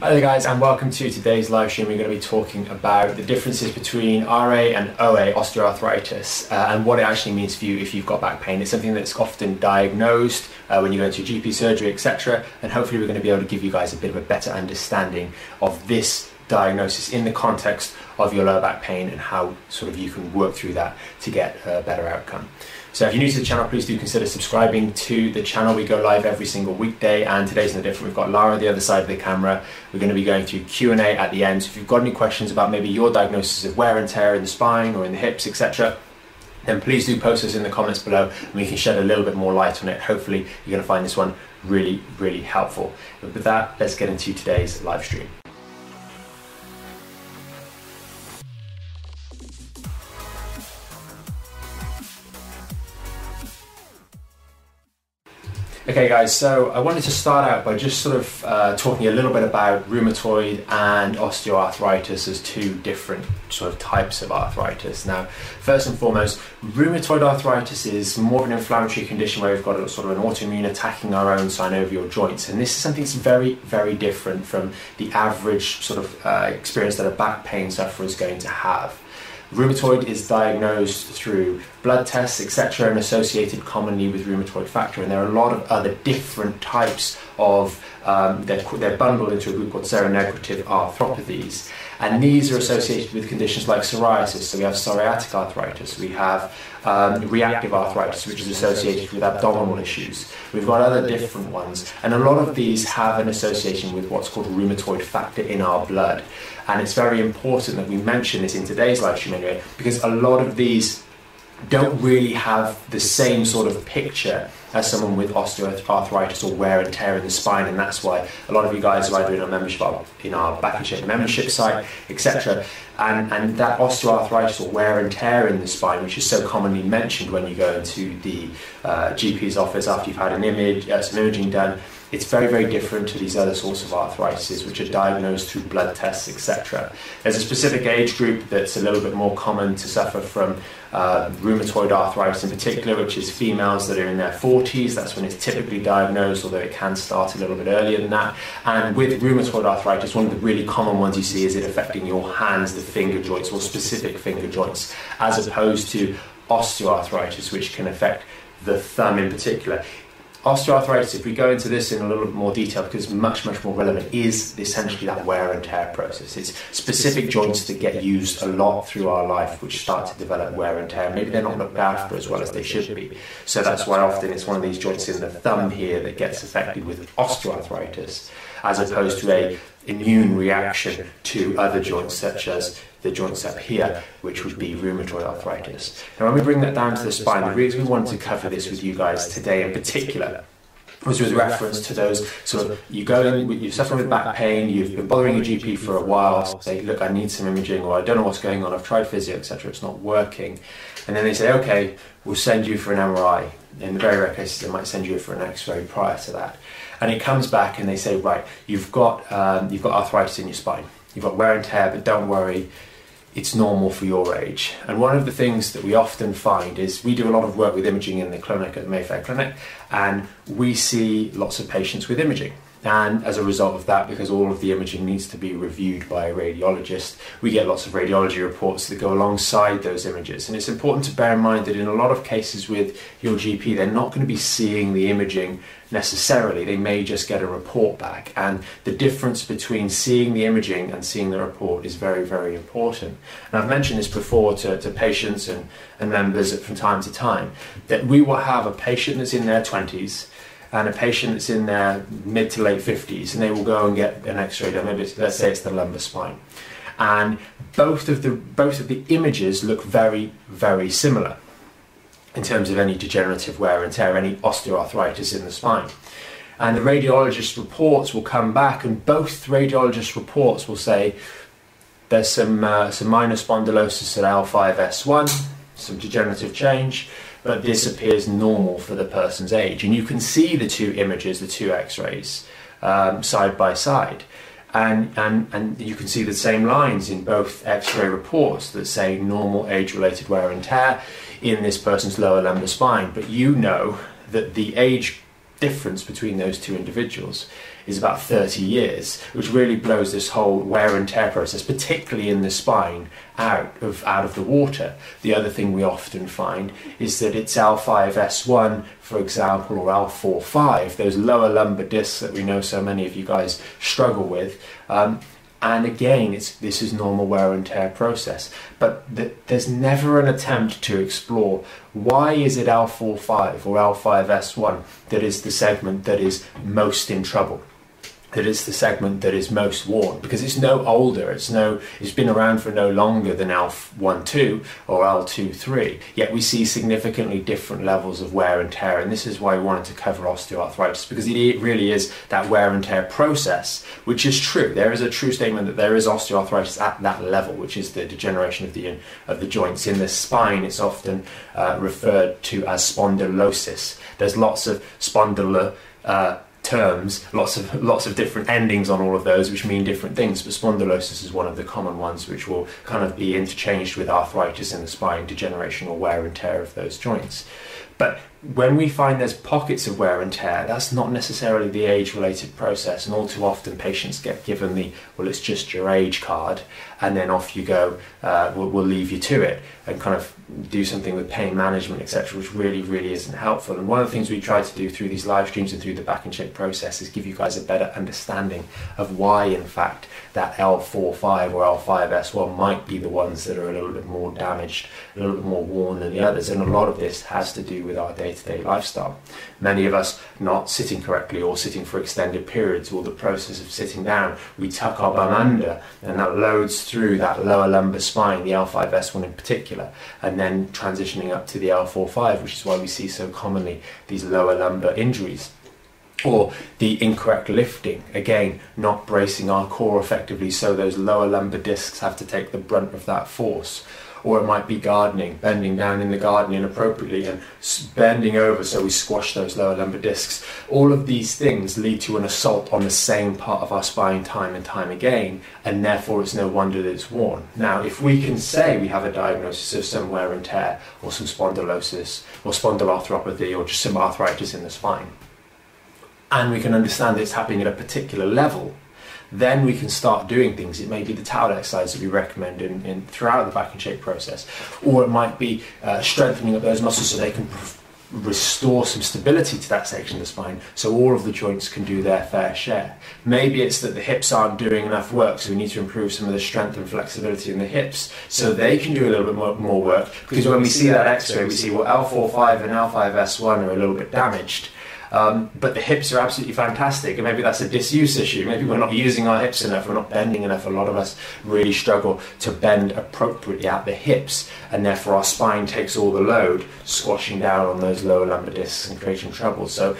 Hi there guys and welcome to today's live stream. We're going to be talking about the differences between RA and OA osteoarthritis uh, and what it actually means for you if you've got back pain. It's something that's often diagnosed uh, when you go into GP surgery etc and hopefully we're going to be able to give you guys a bit of a better understanding of this diagnosis in the context of your lower back pain and how sort of you can work through that to get a better outcome. So if you're new to the channel, please do consider subscribing to the channel. We go live every single weekday, and today's no different. We've got Lara on the other side of the camera. We're going to be going through Q&A at the end. So if you've got any questions about maybe your diagnosis of wear and tear in the spine or in the hips, etc., then please do post us in the comments below and we can shed a little bit more light on it. Hopefully you're going to find this one really, really helpful. But with that, let's get into today's live stream. Okay, guys, so I wanted to start out by just sort of uh, talking a little bit about rheumatoid and osteoarthritis as two different sort of types of arthritis. Now, first and foremost, rheumatoid arthritis is more of an inflammatory condition where we've got a sort of an autoimmune attacking our own synovial joints, and this is something that's very, very different from the average sort of uh, experience that a back pain sufferer is going to have. Rheumatoid is diagnosed through blood tests, etc., and associated commonly with rheumatoid factor. And there are a lot of other different types of, um, they're, they're bundled into a group called seronegative arthropathies. And these are associated with conditions like psoriasis. So we have psoriatic arthritis, we have um, reactive arthritis, which is associated with abdominal issues. We've got other different ones. And a lot of these have an association with what's called rheumatoid factor in our blood. And it's very important that we mention this in today's live stream anyway, because a lot of these don't really have the same sort of picture as someone with osteoarthritis or wear and tear in the spine, and that's why a lot of you guys are either in our membership in our Back in Shape membership site, etc. And and that osteoarthritis or wear and tear in the spine, which is so commonly mentioned when you go into the uh, GP's office after you've had an image, uh, some imaging done it's very, very different to these other sorts of arthritis, which are diagnosed through blood tests, etc. There's a specific age group that's a little bit more common to suffer from uh, rheumatoid arthritis in particular, which is females that are in their 40s. That's when it's typically diagnosed, although it can start a little bit earlier than that. And with rheumatoid arthritis, one of the really common ones you see is it affecting your hands, the finger joints, or specific finger joints, as opposed to osteoarthritis, which can affect the thumb in particular osteoarthritis, if we go into this in a little bit more detail, because much, much more relevant, is essentially that wear and tear process. It's specific joints that get used a lot through our life, which start to develop wear and tear. Maybe they're not looked after as well as they should be. So that's why often it's one of these joints in the thumb here that gets affected with osteoarthritis, as opposed to a immune reaction to other joints such as the joints up here, which would be rheumatoid arthritis. Now, when we bring that down to the spine, the reason we wanted to cover this with you guys today in particular was with reference to those sort of you go in, you're suffering with back pain, you've been bothering your GP for a while, say, look, I need some imaging, or I don't know what's going on, I've tried physio, etc., it's not working. And then they say, okay, we'll send you for an MRI. In the very rare cases, they might send you for an X-ray prior to that. And it comes back and they say, right, you've got um, you've got arthritis in your spine, you've got wear and tear, but don't worry, it's normal for your age. And one of the things that we often find is we do a lot of work with imaging in the clinic at the Mayfair Clinic, and we see lots of patients with imaging. And as a result of that, because all of the imaging needs to be reviewed by a radiologist, we get lots of radiology reports that go alongside those images. And it's important to bear in mind that in a lot of cases with your GP, they're not going to be seeing the imaging necessarily. They may just get a report back. And the difference between seeing the imaging and seeing the report is very, very important. And I've mentioned this before to, to patients and, and members from time to time that we will have a patient that's in their 20s and a patient that's in their mid to late 50s, and they will go and get an X-ray done. Maybe let's say it's the lumbar spine, and both of the both of the images look very very similar in terms of any degenerative wear and tear, any osteoarthritis in the spine. And the radiologist reports will come back, and both radiologist reports will say there's some uh, some minor spondylosis at L5S1, some degenerative change but this appears normal for the person's age. And you can see the two images, the two x rays, um, side by side. And, and, and you can see the same lines in both x ray reports that say normal age related wear and tear in this person's lower lumbar spine. But you know that the age difference between those two individuals is about 30 years, which really blows this whole wear and tear process, particularly in the spine, out of out of the water. The other thing we often find is that it's L5S1, for example, or L45, those lower lumbar discs that we know so many of you guys struggle with. Um, and again, it's, this is normal wear and tear process. But the, there's never an attempt to explore why is it L45 or L5S1 that is the segment that is most in trouble that is the segment that is most worn because it's no older it's no it's been around for no longer than L12 or L23 yet we see significantly different levels of wear and tear and this is why we wanted to cover osteoarthritis because it really is that wear and tear process which is true. There is a true statement that there is osteoarthritis at that level which is the degeneration of the of the joints in the spine. It's often uh, referred to as spondylosis. There's lots of spondylar uh, terms, lots of lots of different endings on all of those, which mean different things. But spondylosis is one of the common ones, which will kind of be interchanged with arthritis in the spine, degeneration or wear and tear of those joints. But when we find there's pockets of wear and tear, that's not necessarily the age related process. And all too often, patients get given the, well, it's just your age card, and then off you go, uh, we'll, we'll, leave you to it, and kind of do something with pain management, etc., which really, really isn't helpful. And one of the things we try to do through these live streams and through the Back in Shape process is give you guys a better understanding of why, in fact, that L45 or L5S1 might be the ones that are a little bit more damaged, a little bit more worn than the others. And a lot of this has to do with our day to day lifestyle. Many of us not sitting correctly or sitting for extended periods or the process of sitting down, we tuck our bum under and that loads through that lower lumbar spine, the L5S1 in particular, and then transitioning up to the L45, which is why we see so commonly these lower lumbar injuries or the incorrect lifting. Again not bracing our core effectively so those lower lumbar discs have to take the brunt of that force or it might be gardening, bending down in the garden inappropriately and bending over so we squash those lower lumbar discs. All of these things lead to an assault on the same part of our spine time and time again, and therefore it's no wonder that it's worn. Now, if we can say we have a diagnosis of some wear and tear, or some spondylosis, or spondyloarthropathy, or just some arthritis in the spine, and we can understand it's happening at a particular level, then we can start doing things. It may be the towel exercise that we recommend in, in throughout the Back in Shape process, or it might be uh, strengthening up those muscles so they can restore some stability to that section of the spine so all of the joints can do their fair share. Maybe it's that the hips aren't doing enough work, so we need to improve some of the strength and flexibility in the hips so they can do a little bit more, more work. Because when we see that x ray, we see well, L45 and L5S1 are a little bit damaged. Um, but the hips are absolutely fantastic, and maybe that's a disuse issue. Maybe we're not using our hips enough, we're not bending enough. A lot of us really struggle to bend appropriately at the hips, and therefore our spine takes all the load, squashing down on those lower lumbar discs and creating trouble. So,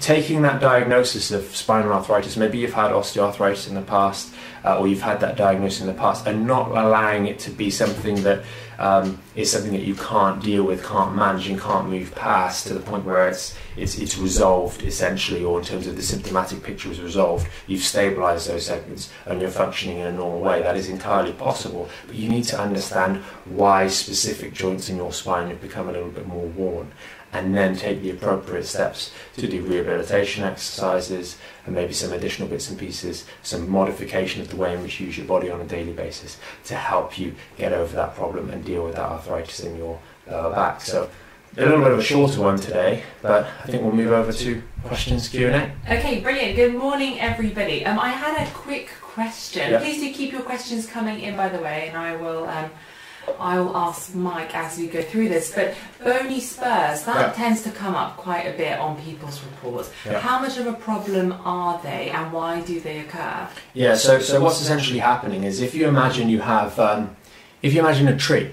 taking that diagnosis of spinal arthritis, maybe you've had osteoarthritis in the past, uh, or you've had that diagnosis in the past, and not allowing it to be something that um, is something that you can't deal with, can't manage, and can't move past to the point where it's it's it's resolved essentially, or in terms of the symptomatic picture is resolved. You've stabilised those segments and you're functioning in a normal way. That is entirely possible, but you need to understand why specific joints in your spine have become a little bit more worn and then take the appropriate steps to do rehabilitation exercises and maybe some additional bits and pieces, some modification of the way in which you use your body on a daily basis to help you get over that problem and deal with that arthritis in your lower back. So a little bit of a shorter one today, but I think we'll move over to questions Q&A. Okay, brilliant. Good morning, everybody. Um, I had a quick question. Yep. Please do keep your questions coming in, by the way, and I will... Um, I'll ask Mike as we go through this, but bony spurs, that yeah. tends to come up quite a bit on people's reports. Yeah. How much of a problem are they and why do they occur? Yeah, so, so what's essentially happening is if you imagine you have, um, if you imagine a tree,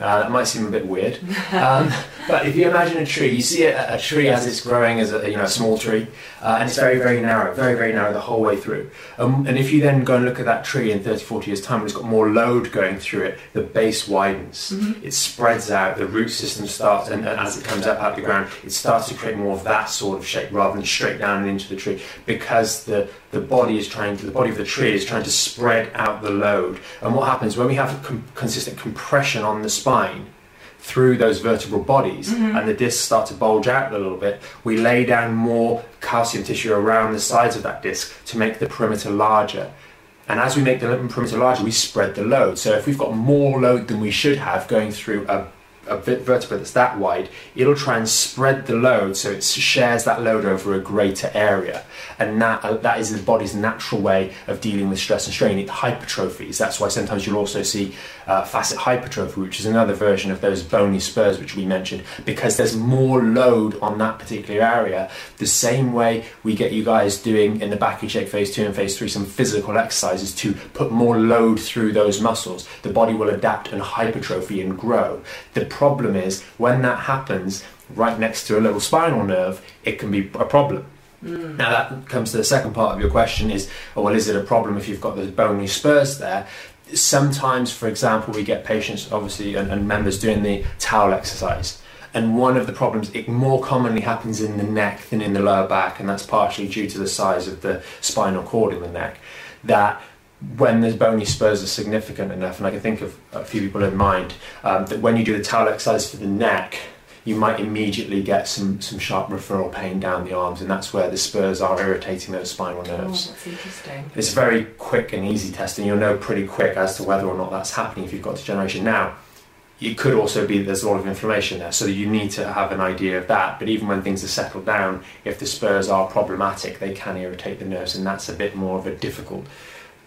uh, that might seem a bit weird, um, but if you imagine a tree, you see a, a, tree as it's growing as a you know a small tree, uh, and it's very very narrow, very very narrow the whole way through. Um, and if you then go and look at that tree in 30, 40 years time, when it's got more load going through it, the base widens, mm-hmm. it spreads out, the root system starts, and, and, as it comes up out of the ground, it starts to create more of that sort of shape rather than straight down and into the tree, because the the body is trying to, the body of the tree is trying to spread out the load. And what happens when we have com- consistent compression on the spine? through those vertebral bodies Mhm. and the discs start to bulge out a little bit, we lay down more calcium tissue around the sides of that disc to make the perimeter larger. And as we make the perimeter larger, we spread the load. So if we've got more load than we should have going through a a vertebra that's that wide, it'll try and spread the load so it shares that load over a greater area. And that, uh, that is the body's natural way of dealing with stress and strain. It hypertrophies. That's why sometimes you'll also see uh, facet hypertrophy, which is another version of those bony spurs which we mentioned, because there's more load on that particular area. The same way we get you guys doing in the Back in Shape phase two and phase three some physical exercises to put more load through those muscles. The body will adapt and hypertrophy and grow. The problem is when that happens right next to a little spinal nerve, it can be a problem. Mm. Now that comes to the second part of your question: is oh, well, is it a problem if you've got the bony spurs there? Sometimes, for example, we get patients, obviously, and, and members doing the towel exercise. And one of the problems, it more commonly happens in the neck than in the lower back, and that's partially due to the size of the spinal cord in the neck. That when the bony spurs are significant enough, and I can think of a few people in mind, um, that when you do the towel exercise for the neck, you might immediately get some, some sharp referral pain down the arms, and that's where the spurs are irritating those spinal Oh, nerves. that's interesting. It's very quick and easy test, and you'll know pretty quick as to whether or not that's happening if you've got degeneration. Now, it could also be that there's a lot of inflammation there, so you need to have an idea of that. But even when things are settled down, if the spurs are problematic, they can irritate the nerves, and that's a bit more of a difficult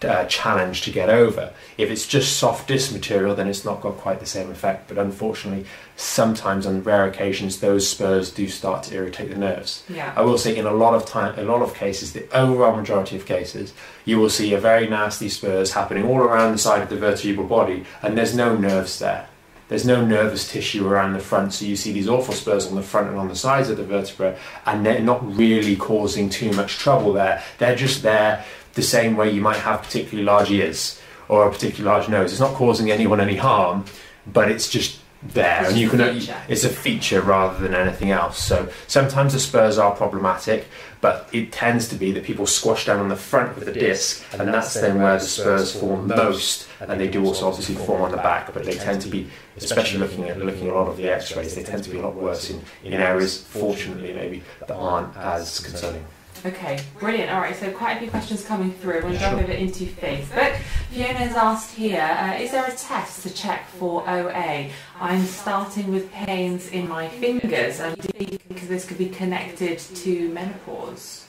uh, challenge to get over. If it's just soft disc material, then it's not got quite the same effect. But unfortunately, sometimes on rare occasions, those spurs do start to irritate the nerves. Yeah. I will say in a lot of time, a lot of cases, the overall majority of cases, you will see a very nasty spurs happening all around the side of the vertebral body, and there's no nerves there. There's no nervous tissue around the front, so you see these awful spurs on the front and on the sides of the vertebra, and they're not really causing too much trouble there. They're just there the same way you might have particularly large ears or a particularly large nose. It's not causing anyone any harm, but it's just there, It's and you can. a feature. It's a feature rather than anything else. So sometimes the spurs are problematic, but it tends to be that people squash down on the front of the disc, and that's then where the spurs form most. And they do also obviously form on the back, but they tend to be, especially looking at looking at a lot of the X-rays, they tend to be a lot worse in, in areas, fortunately maybe, that aren't as concerning. Okay, brilliant. All right, so quite a few questions coming through. We'll jump Sure. over into Facebook. Fiona has asked here, uh, is there a test to check for OA? I'm starting with pains in my fingers, and do you think this could be connected to menopause?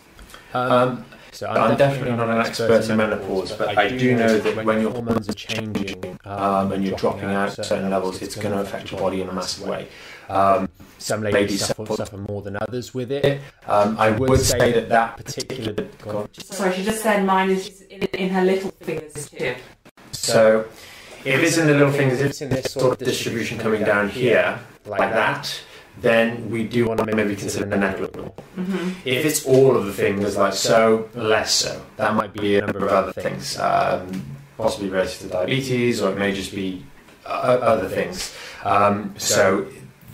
Um, so I'm definitely not an expert in menopause, but I do know that when your hormones are changing um, and you're dropping out certain levels, it's going to affect your body in a massive way. Um, some ladies ladies suffer- suffer, suffer more than others with it. um, I would say that that particular particular. Sorry, she just said mine is in, in her little fingers too. So, if it's in the little fingers, if it's in this sort of distribution coming down here, like that, then we do want to maybe consider the neck a little more. hmm If it's all of the fingers like so, less so. That might be a number of other things, um, possibly related to diabetes, or it may just be uh, other things. Um, so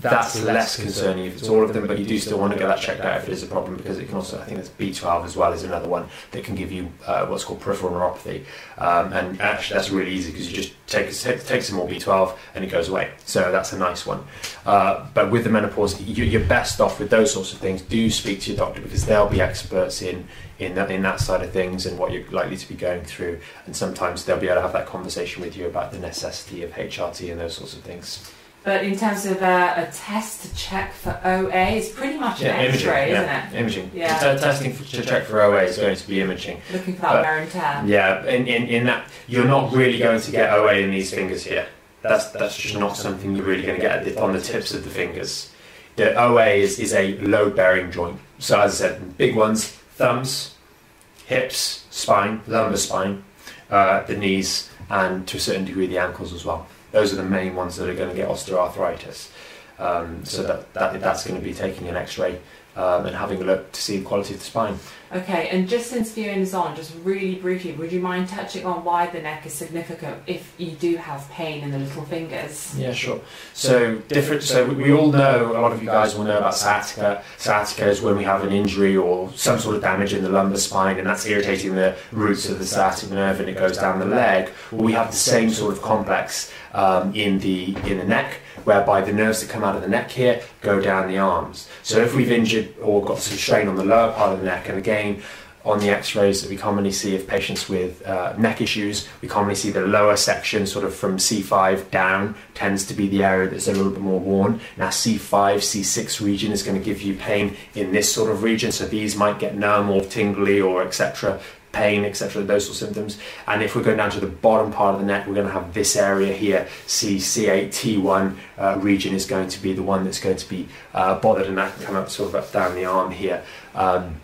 that's less concerning if it's all of them, but you do still want to get that checked out if it is a problem because it can also, I think there's B12 as well is another one that can give you uh, what's called peripheral neuropathy. Um, and actually, that's really easy because you just take, take, take some more B12 and it goes away. So that's a nice one. Uh, but with the menopause, you, you're best off with those sorts of things. Do speak to your doctor because they'll be experts in in that, in that side of things and what you're likely to be going through. And sometimes they'll be able to have that conversation with you about the necessity of HRT and those sorts of things. But in terms of uh, a test to check for OA, it's pretty much an imaging, X-ray, yeah, isn't it? imaging. Yeah. T- testing for, to check for OA is going to be imaging. Looking for that wear and tear. Yeah, in, in, in that you're not really going to get OA in these fingers here. That's that's just not something you're really going to get on the tips of the fingers. The OA is, is a load bearing joint. So as I said, big ones: thumbs, hips, spine, lumbar spine, uh, the knees, and to a certain degree the ankles as well. Those are the main ones that are going to get osteoarthritis. Um, so that, that that's going to be taking an X-ray um, and having a look to see the quality of the spine. Okay, and just since Fiona's on, just really briefly, would you mind touching on why the neck is significant if you do have pain in the little fingers? Yeah, sure. So different. So we all know a lot of you guys will know about sciatica. Sciatica is when we have an injury or some sort of damage in the lumbar spine, and that's irritating the roots of the sciatic nerve, and it goes down the leg. Well, we have the same sort of complex um, in the in the neck whereby the nerves that come out of the neck here go down the arms. So if we've injured or got some strain on the lower part of the neck, and again, on the x-rays that we commonly see of patients with uh, neck issues, we commonly see the lower section, sort of from C5 down, tends to be the area that's a little bit more worn. Now C5, C6 region is going to give you pain in this sort of region, so these might get numb or tingly or etc pain, etc., those sort of symptoms. And if we're going down to the bottom part of the neck, we're going to have this area here, C, C8, T1 uh, region is going to be the one that's going to be uh, bothered, and that can come up sort of up down the arm here. Um,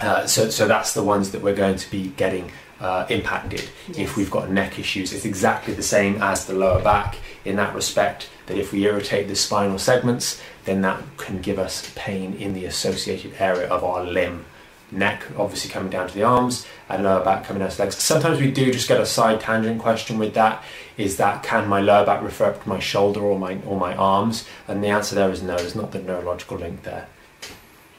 uh, so, so that's the ones that we're going to be getting uh, impacted yes. if we've got neck issues. It's exactly the same as the lower back in that respect. That if we irritate the spinal segments, then that can give us pain in the associated area of our limb neck obviously coming down to the arms and lower back coming down to the legs. Sometimes we do just get a side tangent question with that. Is that can my lower back refer up to my shoulder or my or my arms? And the answer there is no. There's not the neurological link there.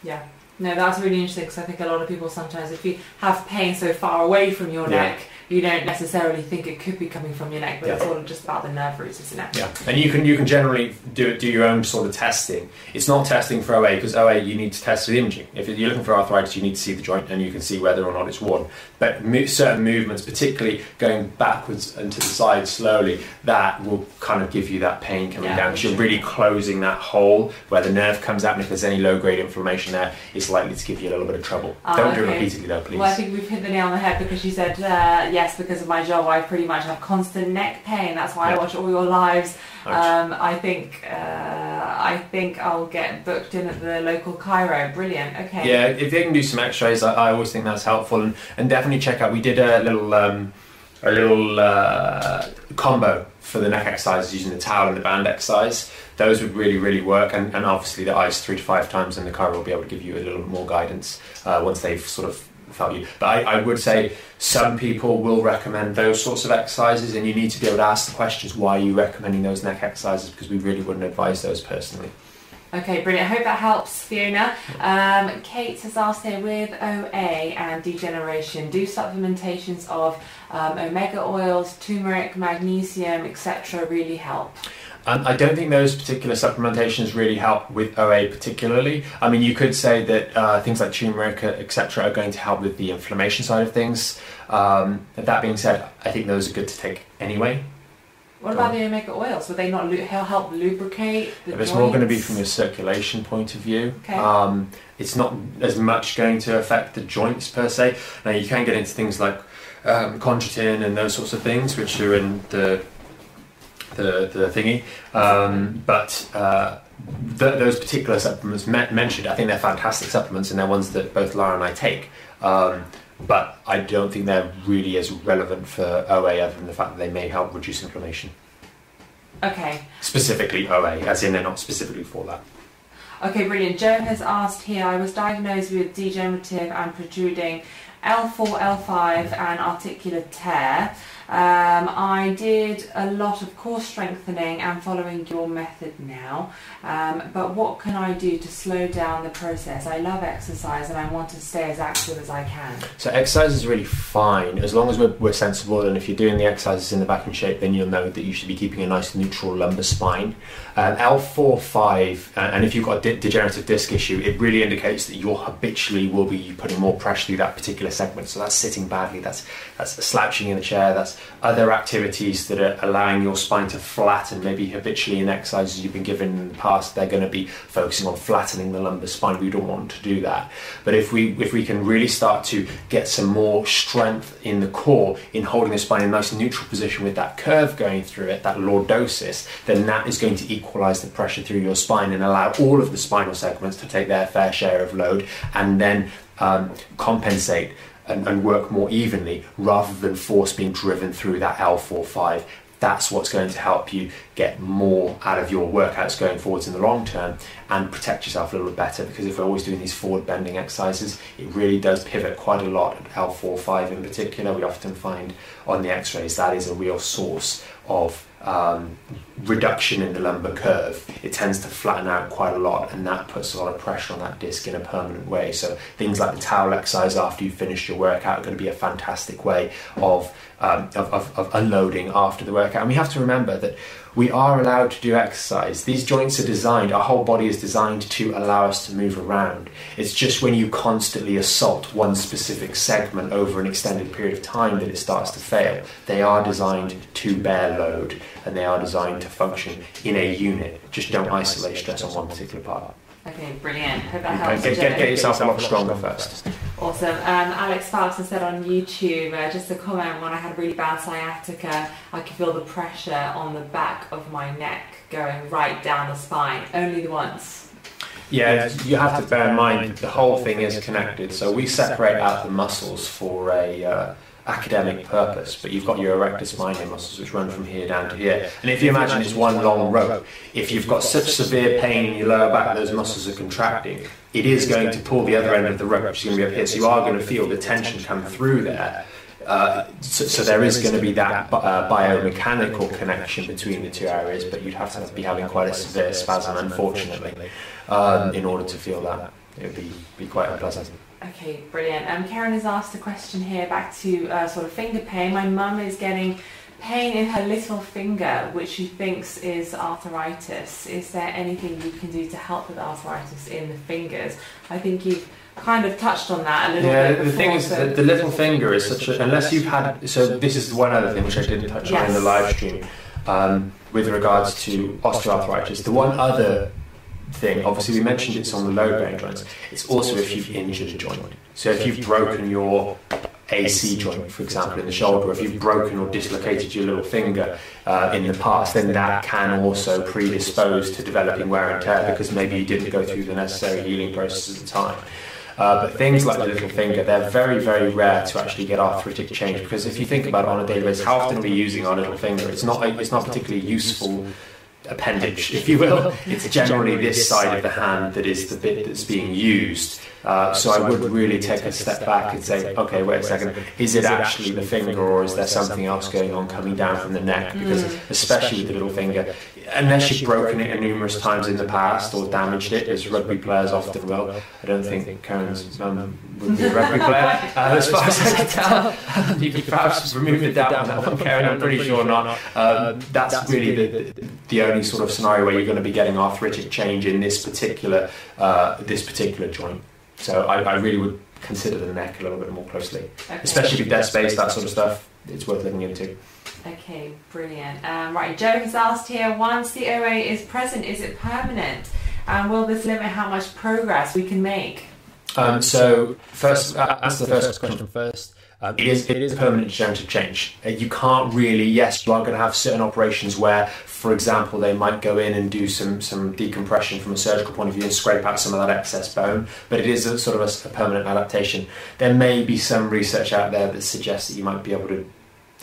Yeah. No, that's really interesting because I think a lot of people sometimes, if you have pain so far away from your yeah. neck, you don't necessarily think it could be coming from your neck, but yeah. it's all just about the nerve roots, isn't it? Yeah, and you can you can generally do do your own sort of testing. It's not testing for OA because OA you need to test with imaging. If you're looking for arthritis, you need to see the joint and you can see whether or not it's worn. But certain movements, particularly going backwards and to the side slowly, that will kind of give you that pain coming yeah, down because you're really closing that hole where the nerve comes out. And if there's any low grade inflammation there, it's likely to give you a little bit of trouble. Uh, Don't okay. do it repeatedly though, please. Well, I think we've hit the nail on the head because she said. Uh, yes, because of my job, I pretty much have constant neck pain. That's why I watch all your lives. Um, I think uh, I think I'll get booked in at the local chiro. Brilliant. Okay. Yeah, if they can do some X-rays, I, I always think that's helpful, and, and definitely check out. We did a little um, a little uh, combo for the neck exercises using the towel and the band exercise. Those would really, really work, and, and obviously the ice three to five times, and the chiro will be able to give you a little more guidance uh, once they've sort of value. But I, I, would say some people will recommend those sorts of exercises, and you need to be able to ask the questions why are you recommending those neck exercises because we really wouldn't advise those personally. Okay, brilliant. I hope that helps, Fiona. Um, Kate has asked here with OA and degeneration, do supplementations of um, omega oils, turmeric, magnesium, etc., really help? Um, I don't think those particular supplementations really help with OA particularly. I mean, you could say that uh, things like turmeric, etc., are going to help with the inflammation side of things. Um, that being said, I think those are good to take anyway. What about the omega oils? Would they not help lubricate the It's more going to be from a circulation point of view. Okay. Um, it's not as much going to affect the joints per se. Now you can get into things like um, chondroitin and those sorts of things, which are in the the, the thingy. Um, but uh, those particular supplements me- mentioned, I think they're fantastic supplements, and they're ones that both Lara and I take. Um, but I don't think they're really as relevant for OA, other than the fact that they may help reduce inflammation. Okay. Specifically OA, as in they're not specifically for that. Okay, brilliant. Joe has asked here I was diagnosed with degenerative and protruding L4, L5, and articular tear. Um, I did a lot of core strengthening and following your method now, um, but what can I do to slow down the process? I love exercise and I want to stay as active as I can. So, exercise is really fine as long as we're, we're sensible, and if you're doing the exercises in the Back in Shape, then you'll know that you should be keeping a nice neutral lumbar spine. Um, L4, 5, and if you've got a de- degenerative disc issue, it really indicates that you habitually will be putting more pressure through that particular segment. So, that's sitting badly, that's, that's slouching in the chair, that's other activities that are allowing your spine to flatten, maybe habitually in exercises you've been given in the past, they're going to be focusing on flattening the lumbar spine. We don't want to do that. But if we if we can really start to get some more strength in the core in holding the spine in a nice neutral position with that curve going through it, that lordosis, then that is going to equalize the pressure through your spine and allow all of the spinal segments to take their fair share of load and then um, compensate and, and work more evenly rather than force being driven through that L4-5 that's what's going to help you get more out of your workouts going forwards in the long term and protect yourself a little bit better because if we're always doing these forward bending exercises it really does pivot quite a lot at L4 5 in particular. We often find on the x-rays that is a real source of um, reduction in the lumbar curve, it tends to flatten out quite a lot, and that puts a lot of pressure on that disc in a permanent way. So things like the towel exercise after you finish your workout are going to be a fantastic way of um, of, of, of unloading after the workout. And we have to remember that we are allowed to do exercise. These joints are designed, our whole body is designed to allow us to move around. It's just when you constantly assault one specific segment over an extended period of time that it starts to fail. They are designed to bear load and they are designed to function in a unit. Just don't isolate stress on one particular part. Okay, brilliant. Hope that helps. Get, get, get yourself a lot stronger first. Awesome. Um, Alex Sparks has said on YouTube, uh, just a comment, when I had a really bad sciatica, I could feel the pressure on the back of my neck going right down the spine, only the once. Yeah, you have to bear in mind the whole thing is connected. So we separate out the muscles for a uh, academic purpose, but you've got your erectus minor muscles which run from here down to here. And if you imagine it's one long rope, if you've got such severe pain in your lower back, those muscles are contracting, it is going to pull the other end of the rope, which is going to be up here. So you are going to feel the tension come through there. Uh, so, so, there is going to be that uh, biomechanical connection between the two areas, but you'd have to be having quite a severe spasm, unfortunately, um, in order to feel that. It would be, be quite unpleasant. Okay, brilliant. Um, Karen has asked a question here back to uh, sort of finger pain. My mum is getting pain in her little finger, which she thinks is arthritis. Is there anything you can do to help with arthritis in the fingers? I think you've kind of touched on that a little yeah, bit. Yeah, the thing is, that the little finger is such a. Unless you've had. So, this is one other thing which I didn't touch yes. on in the live stream um, with regards to osteoarthritis. The one other thing. Obviously, we mentioned it's on the low bearing joints. It's also if you've injured a joint. So if you've broken your AC joint, for example, in the shoulder, if you've broken or dislocated your little finger uh, in the past, then that can also predispose to developing wear and tear because maybe you didn't go through the necessary healing process at the time. Uh, but things like the little finger, they're very, very rare to actually get arthritic change because if you think about it on a daily basis, how often are we using our little finger? It's not, it's not particularly useful appendage, if you will. It's generally this side of the hand that is the bit that's being used. Uh, so I would really take a step back and say, okay, wait a second, is it actually the finger or is there something else going on coming down from the neck? Because especially with the little finger, unless you've broken it numerous times in the past or damaged it, as rugby players often will, I don't think Karen's mum would be a rugby player, uh, as far as I can tell. you could perhaps remove the doubt on that one, Karen, I'm pretty sure not. Um, that's really the, the only sort of scenario where you're going to be getting arthritic change in this particular, uh, this particular joint. So I, I, really would consider the neck a little bit more closely, okay. especially with desk space, that sort of stuff. It's worth looking into. Okay, brilliant. Um, right, Joe has asked here: once the OA is present, is it permanent? And will this limit how much progress we can make? Um, so, first, uh, answer the first question first. Um, it is it is a permanent degenerative change. Uh, you can't really. Yes, you are going to have certain operations where, for example, they might go in and do some some decompression from a surgical point of view and scrape out some of that excess bone. But it is a sort of a, a permanent adaptation. There may be some research out there that suggests that you might be able to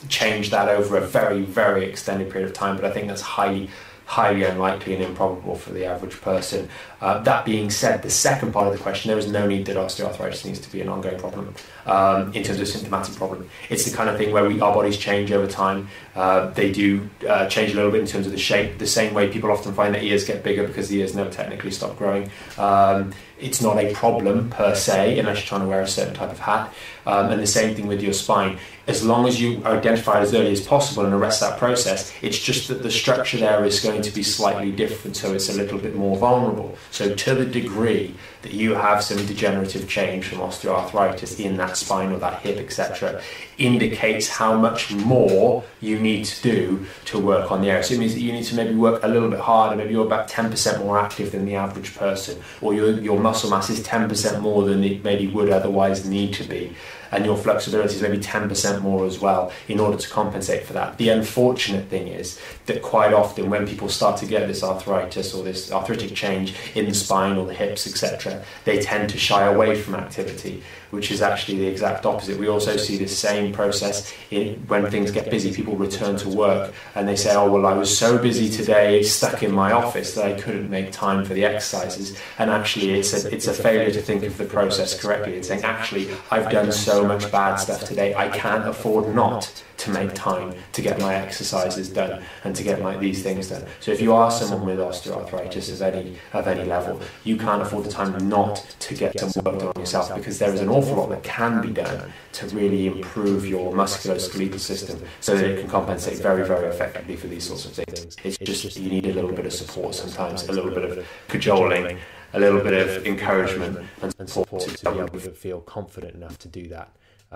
change that over a very very extended period of time. But I think that's highly highly unlikely and improbable for the average person. Uh, that being said, the second part of the question, there is no need that osteoarthritis needs to be an ongoing problem um, in terms of symptomatic problem. It's the kind of thing where we, our bodies change over time. Uh, they do uh, change a little bit in terms of the shape, the same way people often find that ears get bigger because the ears never technically stop growing. Um, it's not a problem per se, unless you're trying to wear a certain type of hat. Um, and the same thing with your spine. As long as you identify it as early as possible and arrest that process, it's just that the structure there is going to be slightly different, so it's a little bit more vulnerable. So, to the degree that you have some degenerative change from osteoarthritis in that spine or that hip, etc., indicates how much more you need to do to work on the area. So it means that you need to maybe work a little bit harder. Maybe you're about 10% more active than the average person, or your, your muscle mass is 10% more than it maybe would otherwise need to be. And your flexibility is maybe 10% more as well in order to compensate for that. The unfortunate thing is that quite often when people start to get this arthritis or this arthritic change in the spine or the hips, etc., they tend to shy away from activity, which is actually the exact opposite. We also see this same process in, when things get busy. People return to work and they say, "Oh well, I was so busy today, stuck in my office, that I couldn't make time for the exercises." And actually, it's a it's a failure to think of the process correctly and saying, "Actually, I've done so much bad stuff today. I can't afford not." to make time to get my exercises done and to get my these things done. So if you are someone with osteoarthritis of any of any level, you can't afford the time not to get some work done on yourself because there is an awful lot that can be done to really improve your musculoskeletal system so that it can compensate very very effectively for these sorts of things. It's just you need a little bit of support sometimes, a little bit of cajoling, a little bit of encouragement and support to be able to feel confident enough to do that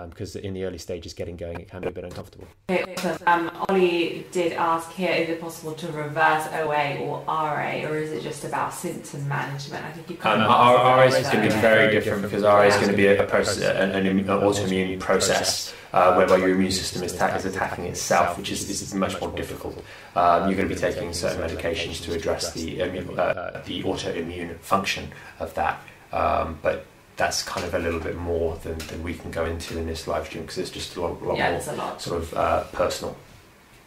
because um, in the early stages getting going it can be a bit uncomfortable. Um, Ollie did ask here, is it possible to reverse OA or RA or is it just about symptom management? I think you um, RA is going to be very different because RA is going to be a, process, an, an, autoimmune process. Uh, whereby your immune system is, ta- is attacking itself, which is, is much more difficult. Um, you're going to be taking certain medications to address the uh, the autoimmune function of that. Um, but that's kind of a little bit more than, than we can go into in this live stream because it's just a lot, lot yeah, more lot. sort of uh, personal.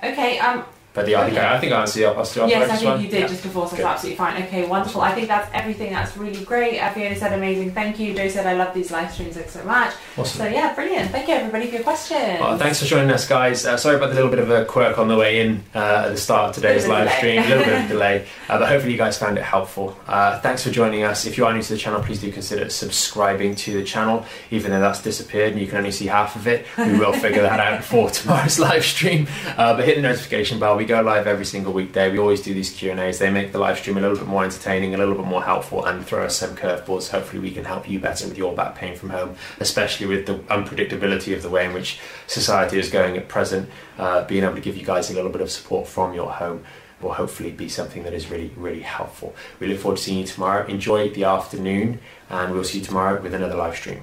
Okay, um, but yeah, I think I, I think I answered the osteoarthritis Yes, I think one. you did yeah. just before, so it's absolutely fine. Okay, wonderful. I think that's everything. That's really great. Fiona said amazing. Thank you. Joe said I love these live streams. Thanks so much. Awesome. So yeah, brilliant. Thank you everybody for your questions. Well, thanks for joining us, guys. Uh, sorry about the little bit of a quirk on the way in uh, at the start of today's live delay. stream. A little bit of delay, uh, but hopefully you guys found it helpful. Uh, thanks for joining us. If you are new to the channel, please do consider subscribing to the channel, even though that's disappeared and you can only see half of it. We will figure that out before tomorrow's live stream. Uh, but hit the notification bell. We go live every single weekday. We always do these Q and A's. They make the live stream a little bit more entertaining, a little bit more helpful, and throw us some curveballs. Hopefully, we can help you better with your back pain from home, especially with the unpredictability of the way in which society is going at present. Uh, being able to give you guys a little bit of support from your home will hopefully be something that is really, really helpful. We look forward to seeing you tomorrow. Enjoy the afternoon, and we'll see you tomorrow with another live stream.